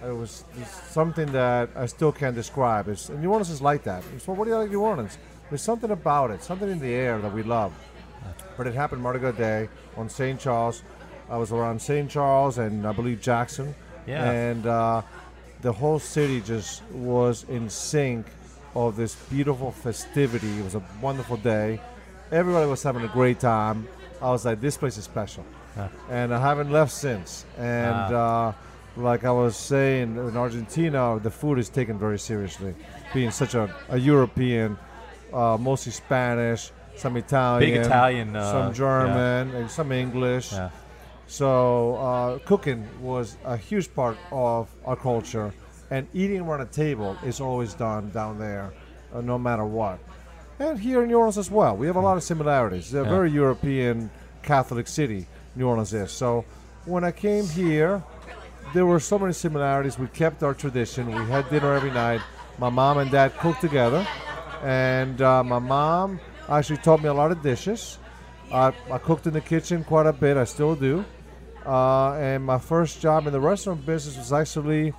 It was something that I still can't describe. It's, and New Orleans is like that. So what do you like New Orleans? There's something about it, something in the air that we love. But it happened Mardi Gras Day on St. Charles. I was around St. Charles and I believe Jackson. Yeah. And uh, the whole city just was in sync of this beautiful festivity. It was a wonderful day. Everybody was having a great time. I was like, this place is special. And I haven't left since. And uh, like I was saying, in Argentina, the food is taken very seriously. Being such a, a European, uh, mostly Spanish, some Italian, Italian, uh, some German, and some English. Yeah. So uh, cooking was a huge part of our culture, and eating around a table is always done down there, uh, no matter what. And here in New Orleans as well, we have a lot of similarities. It's a Yeah. very European Catholic city, New Orleans is. So when I came here, there were so many similarities. We kept our tradition. We had dinner every night. My mom and dad cooked together, and uh, my mom actually taught me a lot of dishes. I, I cooked in the kitchen quite a bit. I still do. Uh, and my first job in the restaurant business was actually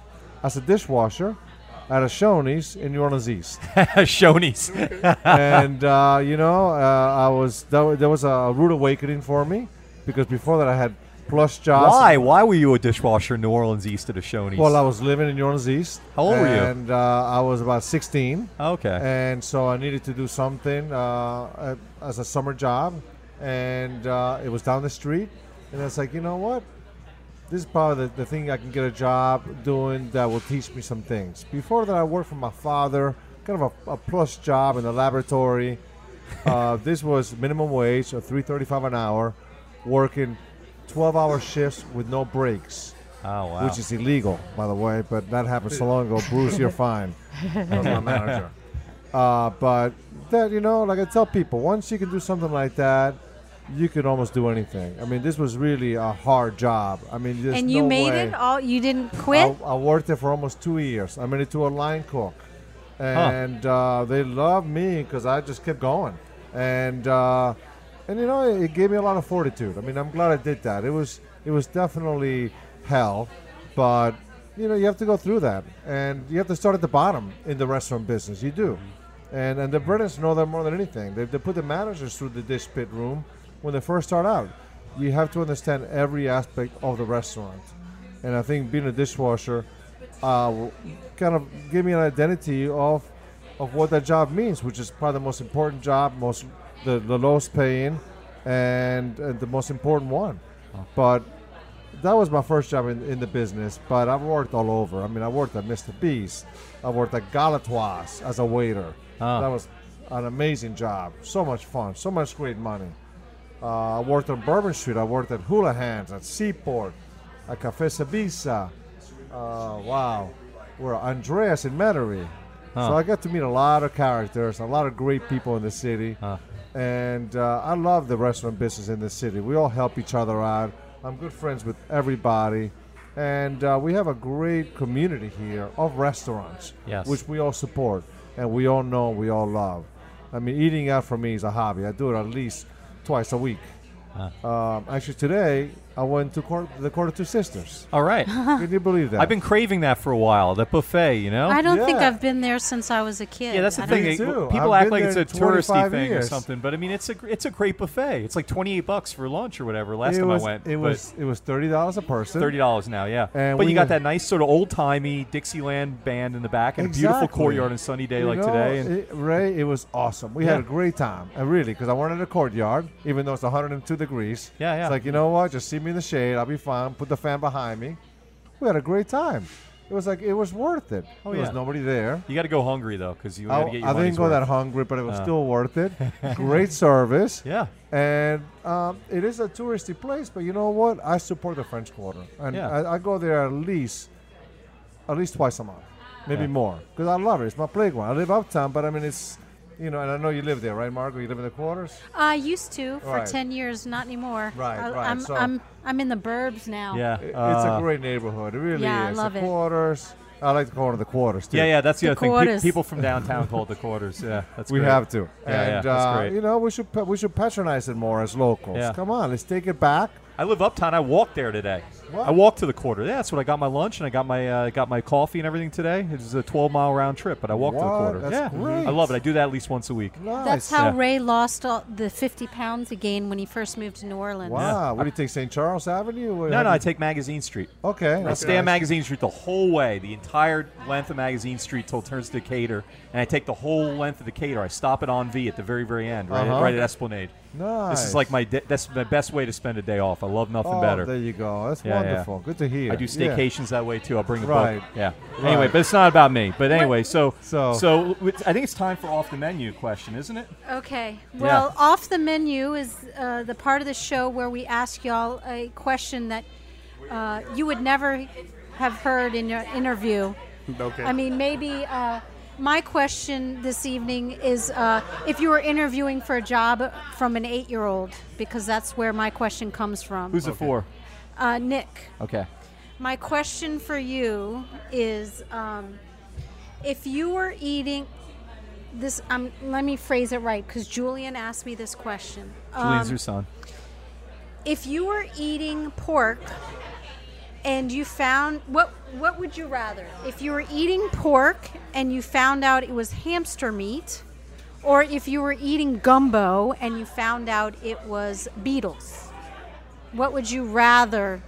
as a dishwasher at a Shoney's in New Orleans East. Shoney's. and uh, you know, uh, I was that, that was a rude awakening for me because before that I had plush jobs. Why? Why were you a dishwasher in New Orleans East at a Shoney's? Well, I was living in New Orleans East. How old were you? And uh, I was about 16. okay. And so I needed to do something uh, as a summer job. And uh, it was down the street. And I was like, you know what? This is probably the, the thing I can get a job doing that will teach me some things. Before that, I worked for my father, kind of a, a plus job in the laboratory. Uh, this was minimum wage of 3.35 an hour, working 12-hour shifts with no breaks oh wow. which is illegal, by the way. But that happened so long ago. Bruce, you're fine. That was my manager. Uh, but that you know, like I tell people, once you can do something like that, you could almost do anything. I mean, this was really a hard job. I mean, there's and you no made way. it all. You didn't quit. I, I worked there for almost two years. I made it to a line cook, and uh, they loved me because I just kept going, and uh, and you know it, gave me a lot of fortitude. I mean, I'm glad I did that. It was it was definitely hell, but you know you have to go through that, and you have to start at the bottom in the restaurant business. You do, and and the British know that more than anything. They they put the managers through the dish pit room when they first start out. You have to understand every aspect of the restaurant and I think being a dishwasher uh, kind of gave me an identity of of what that job means, which is probably the most important job, most the, the lowest paying, and, and the most important one. But that was my first job in, in the business. But I've worked all over. I mean, I worked at Mr. B's. I worked at Galatoire's as a waiter. Ah. That was an amazing job. So much fun. So much great money. Uh, I worked on Bourbon Street. I worked at Houlihan's, at Seaport, at Cafe Sbisa. Uh, wow. We're Andrea's in Metairie. Huh. So I got to meet a lot of characters, a lot of great people in the city. Huh. And uh, I love the restaurant business in the city. We all help each other out. I'm good friends with everybody. And uh, we have a great community here of restaurants, Yes. which we all support and we all know, we all love. I mean, eating out for me is a hobby. I do it at least twice a week. Um, actually, today I went to the Court, of Two Sisters. All right. Can you believe that? I've been craving that for a while. The buffet, you know. I don't think I've been there since I was a kid. yeah, that's the I thing. It- too. People I've act like it's a touristy 25 thing or something, but I mean, it's a it's a great buffet. It's like twenty eight bucks for lunch or whatever. Last it time was, I went, it was it was thirty dollars a person. thirty dollars now. Yeah, And but you got had- that nice sort of old timey Dixieland band in the back and a beautiful courtyard on a sunny day You like know, today. And it- Ray, it was awesome. We Yeah. had a great time, and really, because I wanted a courtyard, even though it's 102 degrees. Yeah, yeah. It's like you know what? Just see me in the shade. I'll be fine. Put the fan behind me. We had a great time. It was like it was worth it. Oh, there was yeah. nobody there. you got to go hungry though, because you I, to get your I didn't go worth. that hungry, but it was Uh. still worth it. great service. Yeah, And um, it is a touristy place, but you know what? I support the French Quarter, and Yeah. I, I go there at least, at least twice a month, maybe Yeah. more, because I love it. It's my playground. I live uptown, but I mean, it's, you know, and I know you live there, right, Margot? You live in the quarters. I used to for Right. ten years, not anymore. Right, I, right, I'm, so- I'm I'm in the burbs now. yeah. I- it's uh, a great neighborhood. It really Yeah, I is. love the it. quarters. I like to call it the quarters too. Yeah, yeah, that's the, The other thing. Pe- quarters. people from downtown call it the quarters. Yeah, that's we great. have to. Yeah, and yeah, that's uh, great. you know, we should pa- we should patronize it more as locals. Yeah. Come on, let's take it back. I live uptown. I walked there today. What? I walked to the quarter. Yeah, that's what I got my lunch and I got my uh, got my coffee and everything today. It was a 12 mile round trip, but I walked to the quarter. That's yeah, great. I love it. I do that at least once a week. Nice. That's how Yeah. Ray lost all the 50 pounds again when he first moved to New Orleans. Wow. What do you take, St. Charles Avenue? Or No, no, I take Magazine Street. Okay. I that's stay on. Magazine Street the whole way, the entire length of Magazine Street till it turns to Decatur, and I take the whole length of Decatur. I stop at Envie at the very, very end, right, Uh-huh. right at Esplanade. Nice. This is like my de- that's my best way to spend a day off. I love nothing oh, better. There you go. That's Yeah, yeah. Wonderful. Good to hear. I do Yeah. staycations that way too. I'll bring a Right. book. Yeah. Right. Anyway, but it's not about me. But anyway, so So- so w- I think it's time for off the menu question, isn't it? Okay. Well, off the menu is uh, the part of the show where we ask y'all a question that uh, you would never have heard in your interview. Okay. I mean, maybe uh, my question this evening is uh, if you were interviewing for a job from an eight year old, because that's where my question comes from. Who's it for? Uh, Nick, Okay. my question for you is um, if you were eating this, um, let me phrase it right because Julian asked me this question. Julian's Um, your son. if you were eating pork and you found what what would you rather if you were eating pork and you found out it was hamster meat or if you were eating gumbo and you found out it was beetles what would you rather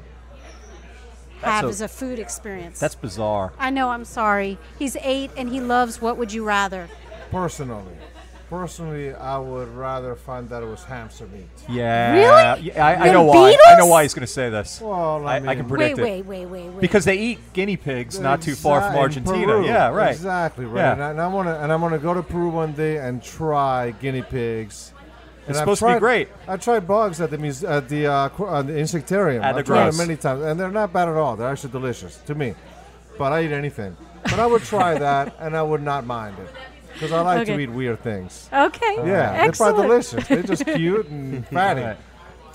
have a- as a food experience That's bizarre. i know i'm sorry he's eight and he loves what would you rather Personally, personally, I would rather find that it was hamster meat. Yeah. Really? Yeah, I, I know why. I know why he's going to say this. Well, I I, I can predict wait it. wait wait wait wait Because they eat guinea pigs not too far from Argentina. Peru. Yeah, right. Exactly right. Yeah. And, I, and I'm gonna and I'm gonna go to Peru one day and try guinea pigs. And It's I've supposed to be great. I tried bugs at the muse- at the uh, qu- uh, the insectarium. At the I've tried them many times, and they're not bad at all. They're actually delicious to me. But I eat anything. But I would try that, and I would not mind it because I like to Okay. eat weird things. okay Yeah, excellent they're probably delicious. They're just cute and fatty. Right.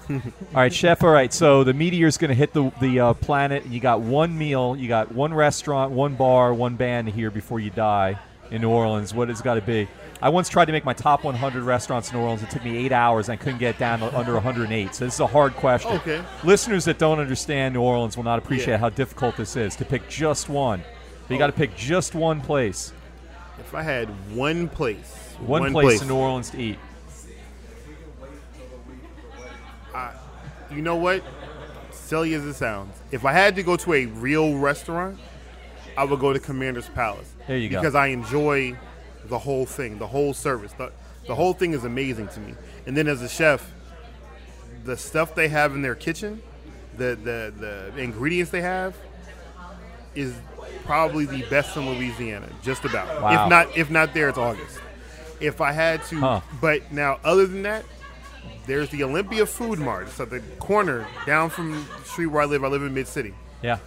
All right, chef. All right, so the meteor's going to hit the the uh, planet, and you got one meal, you got one restaurant, one bar, one band here before you die in New Orleans. What it's got to be? I once tried to make my top 100 restaurants in New Orleans. It took me eight hours, and I couldn't get down to under 108. So this is a hard question. Okay. Listeners that don't understand New Orleans will not appreciate Yeah. how difficult this is to pick just one. But you got to oh. pick just one place, If I had one place, one, place, in New Orleans to eat. you know what? Silly as it sounds, if I had to go to a real restaurant, I would go to Commander's Palace. There you go. Because I enjoy the whole thing, the whole service. The, the whole thing is amazing to me. And then as a chef, the stuff they have in their kitchen, the the, the ingredients they have, is probably the best in Louisiana. Just about. Wow. If not, if not there, it's August. If I had to, Huh. but now other than that, there's the Olympia Food Mart. It's at the corner down from the street where I live. I live in Mid City. Yeah.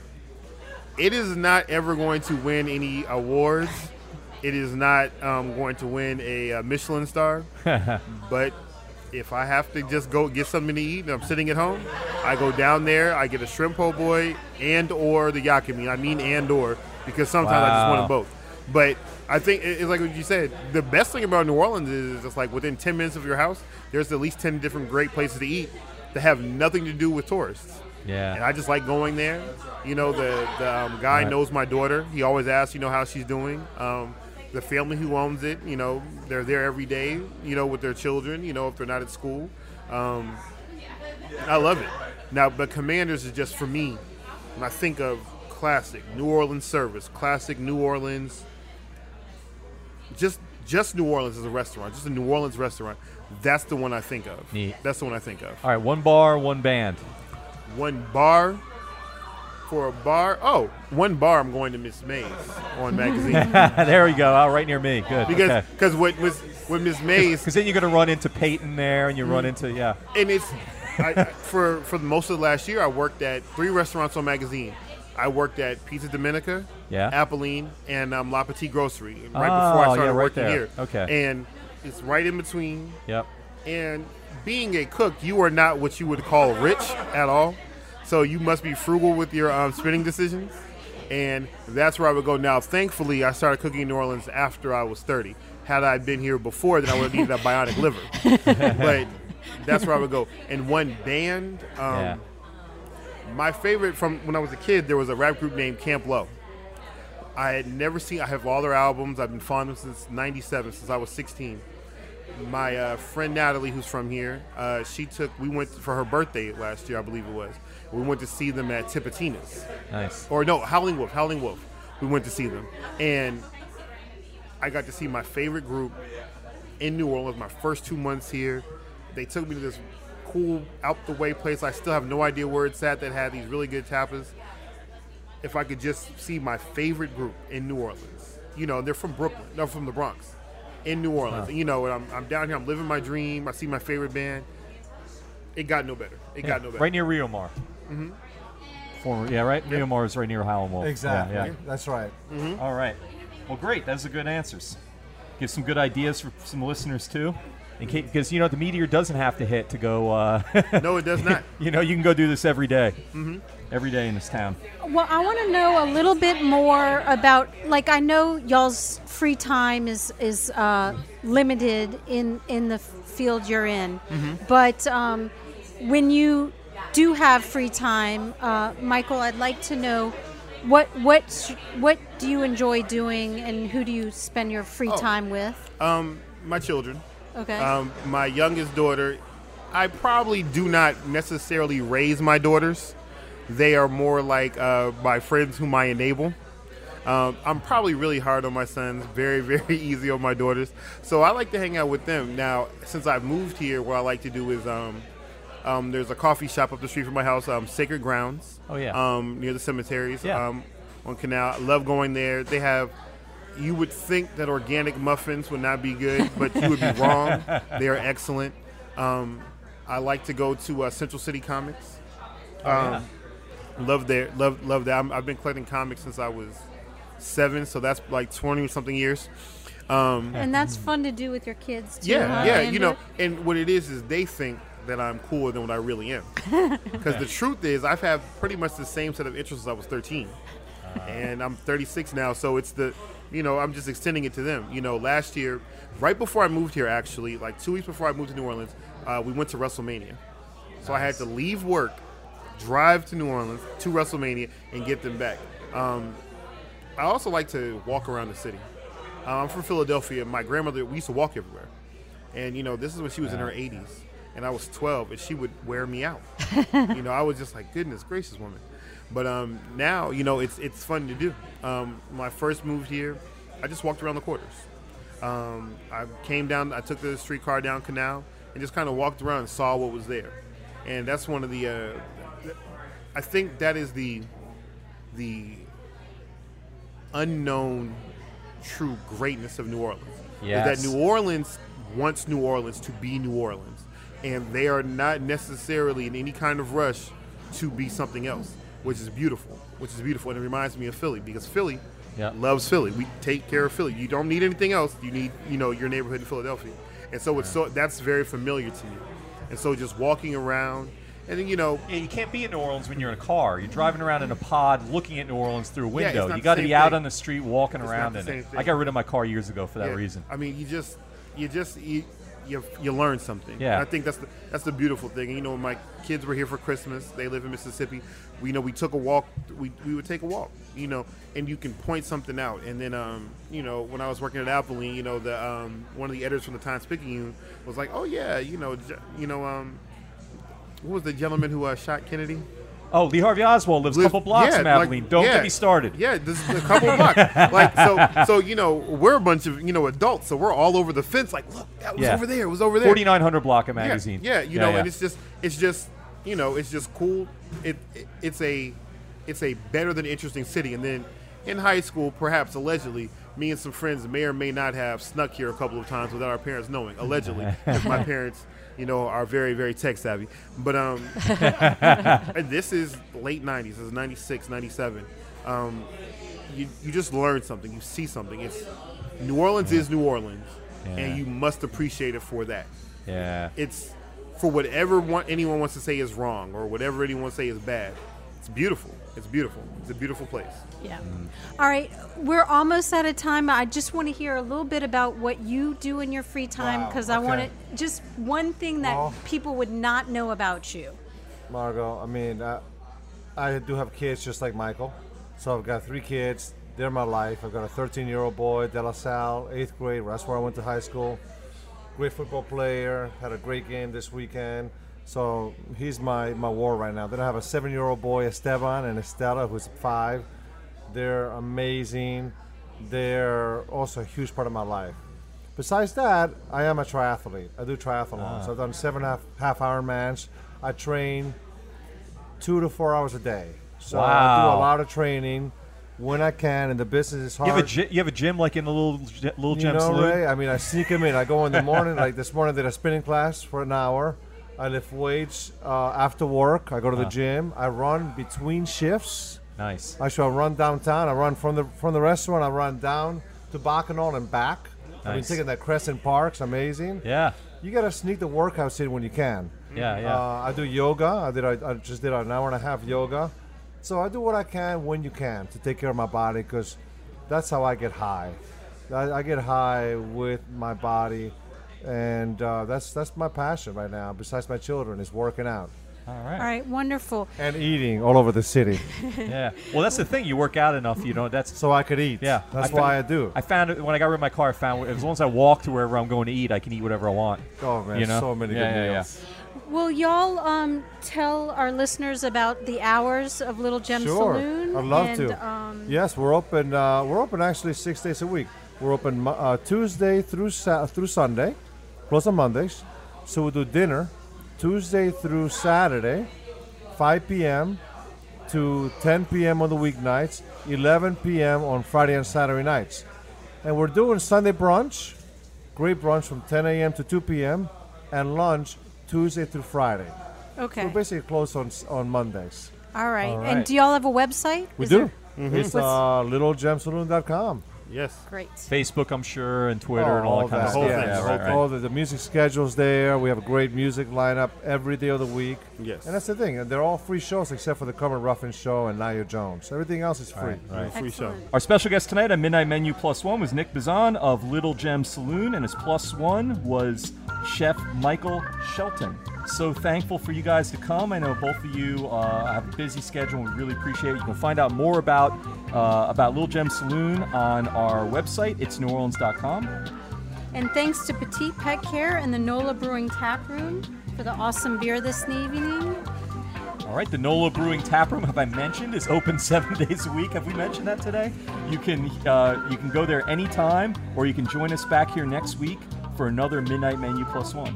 It is not ever going to win any awards. It is not um, going to win a, uh Michelin star. but if I have to just go get something to eat and I'm sitting at home, I go down there. I get a shrimp po' boy and or the yakamein. I mean and or because sometimes I just want them both. But I think it's like what you said. The best thing about New Orleans is it's like within 10 minutes of your house, there's at least 10 different great places to eat that have nothing to do with tourists. Yeah. And I just like going there. You know, the, the um, guy Right. knows my daughter. He always asks, you know, how she's doing. Um, the family who owns it, you know, they're there every day, you know, with their children, you know, if they're not at school. Um, I love it. Now, but Commanders is just for me, when I think of classic New Orleans service, classic New Orleans, just just New Orleans as a restaurant, just a New Orleans restaurant. That's the one I think of. Neat. That's the one I think of. All right, one bar, one band. One bar for a bar. Oh, one bar. I'm going to Miss Mae's on magazine there we go. Oh, right near me. Good. because okay. because what was with Miss Mae's Because then you're going to run into Peyton there, and you run into yeah. and it's I, I- for for most of the last year I worked at three restaurants on magazine. I worked at Pizza Domenica, Yeah. Apolline, and um, La Petite Grocery right Oh, before I yeah, started right working there. here. Okay. and it's right in between. Yep. And being a cook, you are not what you would call rich at all. So you must be frugal with your um, spending decisions. And that's where I would go now. Thankfully, I started cooking in New Orleans after I was 30. Had I been here before, then I would have needed a bionic liver. but that's where I would go. And one band, um, Yeah. my favorite from when I was a kid, there was a rap group named Camp Lo. I had never seen. I have all their albums. I've been following them since '97, since I was 16. My uh, friend Natalie, who's from here, uh, she took. We went for her birthday last year, I believe it was. We went to see them at Tipitina's, Nice. or no, Howlin' Wolf. Howlin' Wolf. We went to see them, and I got to see my favorite group in New Orleans. My first two months here, they took me to this cool, out the way place. I still have no idea where it's at. That had these really good tapas. If I could just see my favorite group in New Orleans, you know, they're from Brooklyn, they're from the Bronx, in New Orleans. You know, and I'm, I'm down here, I'm living my dream. I see my favorite band. It got no better. It got no better. Right near Rio Mar. Mm-hmm. Former, yeah, right. Rio Mar is right near Howlin' Wolf. Exactly. Yeah, That's right. yeah. All right. Well, great. Those are good answers. Give some good ideas for some listeners too. In case, because you know the meteor doesn't have to hit to go. Uh, no, it does not. you know, you can go do this every day. Mm-hmm. Every day in this town. Well, I want to know a little bit more about, like, I know y'all's free time is is uh, limited in in the field you're in, but um, when you do have free time, uh, Michael, I'd like to know what what what do you enjoy doing, and who do you spend your free Oh. time with? Um, my children. Okay. Um, my youngest daughter, I probably do not necessarily raise my daughters. They are more like uh, my friends whom I enable. Um, I'm probably really hard on my sons, very, very easy on my daughters. So I like to hang out with them. Now, since I've moved here, what I like to do is um, um, there's a coffee shop up the street from my house, um, Sacred Grounds. Oh, yeah. Um, near the cemeteries. Yeah. Um, on Canal. I love going there. They have you would think that organic muffins would not be good, but you would be wrong. They are excellent. Um, I like to go to uh, Central City Comics. Um, Love there, love love that. I'm, I've been collecting comics since I was seven, so that's like twenty something years. Um, and that's fun to do with your kids too. yeah, huh, yeah, you know, and what it is is they think that I'm cooler than what I really am. Because the truth is, I've had pretty much the same set of interests as I was 13, and I'm 36 now. So it's the, you know, I'm just extending it to them. You know, last year, right before I moved here, actually, like two weeks before I moved to New Orleans, uh, we went to WrestleMania. So I had to leave work, drive to New Orleans to WrestleMania, and get them back. Um, I also like to walk around the city. Uh, I'm from Philadelphia. My grandmother, we used to walk everywhere. And, you know, this is when she was in her 80s. And I was 12, and she would wear me out. you know, I was just like, goodness gracious, woman. But um, now, you know, it's it's fun to do. Um, when I first moved here, I just walked around the quarters. Um, I came down, I took the streetcar down Canal, and just kind of walked around and saw what was there. And that's one of the, uh, I think that is the, the unknown true greatness of New Orleans. Is that New Orleans wants New Orleans to be New Orleans. And they are not necessarily in any kind of rush to be something else, which is beautiful. Which is beautiful. And it reminds me of Philly because Philly Yeah. loves Philly. We take care of Philly. You don't need anything else. You need, you know, your neighborhood in Philadelphia. And so it's so that's very familiar to you. And so just walking around and then you know Yeah, you can't be in New Orleans when you're in a car. You're driving around in a pod, looking at New Orleans through a window. not you got to be out thing. on the street, walking It's around the in it. thing. I got rid of my car years ago for that Yeah. reason. I mean, you just you just you you, you learn something. Yeah. And I think that's the that's the beautiful thing. And, you know, my kids were here for Christmas. They live in Mississippi. We you know we took a walk. We, we would take a walk. You know, and you can point something out. And then um you know when I was working at Apolline, you know the um one of the editors from the Times Picayune was like, oh yeah, you know you know um. Who was the gentleman who uh, shot Kennedy? Oh, Lee Harvey Oswald lives a couple blocks yeah, from like- Don't yeah. get me started. Yeah, this is a couple blocks. Like so, so you know, we're a bunch of you know adults, so we're all over the fence. Like, look, that was Yeah. over there. It was over there. 4900 block of magazine. Yeah, you know, and it's just, it's just, you know, it's just cool. It, it, it's a, it's a better than interesting city. And then in high school, perhaps allegedly, me and some friends may or may not have snuck here a couple of times without our parents knowing. Allegedly, my parents, you know, are very, very tech savvy. But um, this is late 90s. This is 96, 97. Um, you, you just learn something. You see something. It's New Orleans is New Orleans, Yeah. and you must appreciate it for that yeah. it's for whatever one, anyone wants to say is wrong or whatever anyone wants to say is bad. It's beautiful. It's beautiful. It's a beautiful place. Yeah. Mm. All right, we're almost out of time. I just want to hear a little bit about what you do in your free time Wow, because I want to just one thing that Well- people would not know about you. Margot, I mean, uh, I do have kids just like Michael. So I've got three kids. They're my life. I've got a 13 year old boy, De La Salle, eighth grade. That's where I went to high school. Great football player. Had a great game this weekend. So he's my, my war right now. Then I have a seven year old boy, Esteban, and Estella, who's five. They're amazing. They're also a huge part of my life. Besides that, I am a triathlete. I do triathlons. Ah. I've done seven half half Ironmans. I train two to four hours a day. So I do a lot of training when I can, and the business is hard. You have a gy- you have a gym like in the little little You gym know, saloon. Ray, I mean, I sneak them in. I go in the morning. like this morning, I did a spinning class for an hour. I lift weights uh, after work. I go to the Ah. gym. I run between shifts. Nice. Actually, I run downtown. I run from the from the restaurant. I run down to Bacchanal and back. I've been taking that Crescent Park's amazing. Yeah. You gotta sneak the workouts in when you can. Yeah. Yeah. Uh, I do yoga. I did. I, I just did an hour and a half yoga. So I do what I can when you can to take care of my body because that's how I get high. I, I get high with my body, and uh, that's that's my passion right now. Besides my children, is working out All All right. right, wonderful. and eating all over the city, Yeah. Well, that's the thing. You work out enough, you know. That's so I could eat. yeah. that's I why found- I do. I found it when I got rid of my car. I found as long as I walk to wherever I'm going to eat, I can eat whatever I want. oh man, you know? so many Yeah, good yeah, yeah. meals. Will y'all um, tell our listeners about the hours of Little Gem Sure, Saloon? I'd love and, to. Um, Yes, we're open. Uh, we're open actually six days a week. We're open uh, Tuesday through Sa- through Sunday, close on Mondays. So we do dinner Tuesday through Saturday, 5 p.m. to 10 p.m. on the weeknights, 11 p.m. on Friday and Saturday nights. And we're doing Sunday brunch, great brunch from 10 a.m. to 2 p.m. and lunch Tuesday through Friday. Okay. We're basically closed on on Mondays. All right. All And do y'all have a website? We Is do. there- It's uh, littlegemsaloon.com. Yes. Great. Facebook, I'm sure, and Twitter Oh, and all, that kind of stuff. yeah. Yeah, right, right. All the, the music schedules there. We have a great music lineup every day of the week. Yes. And that's the thing. They're all free shows except for the Kermit Ruffins show and Nia Jones. Everything else is free. Right. Free show. Our special guest tonight at Midnight Menu Plus One was Nick Bazan of Little Gem Saloon, and his plus one was Chef Michael Shelton. So thankful for you guys to come. I know both of you uh, have a busy schedule, and we really appreciate it. You can find out more about uh, about Little Gem Saloon on our website. It's neworleans.com. And thanks to Petite Pet Care and the NOLA Brewing Tap Room for the awesome beer this evening. All right, the NOLA Brewing Tap Room, have I mentioned, is open seven days a week. Have we mentioned that today? You can uh, you can go there anytime, or you can join us back here next week for another Midnight Menu Plus One.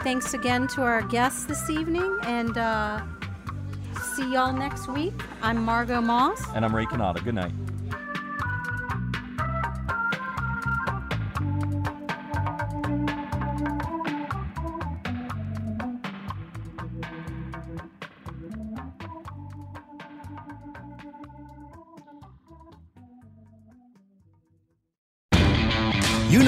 Thanks again to our guests this evening, and uh, see y'all next week. I'm Margot Moss. And I'm Ray Canada. Good night.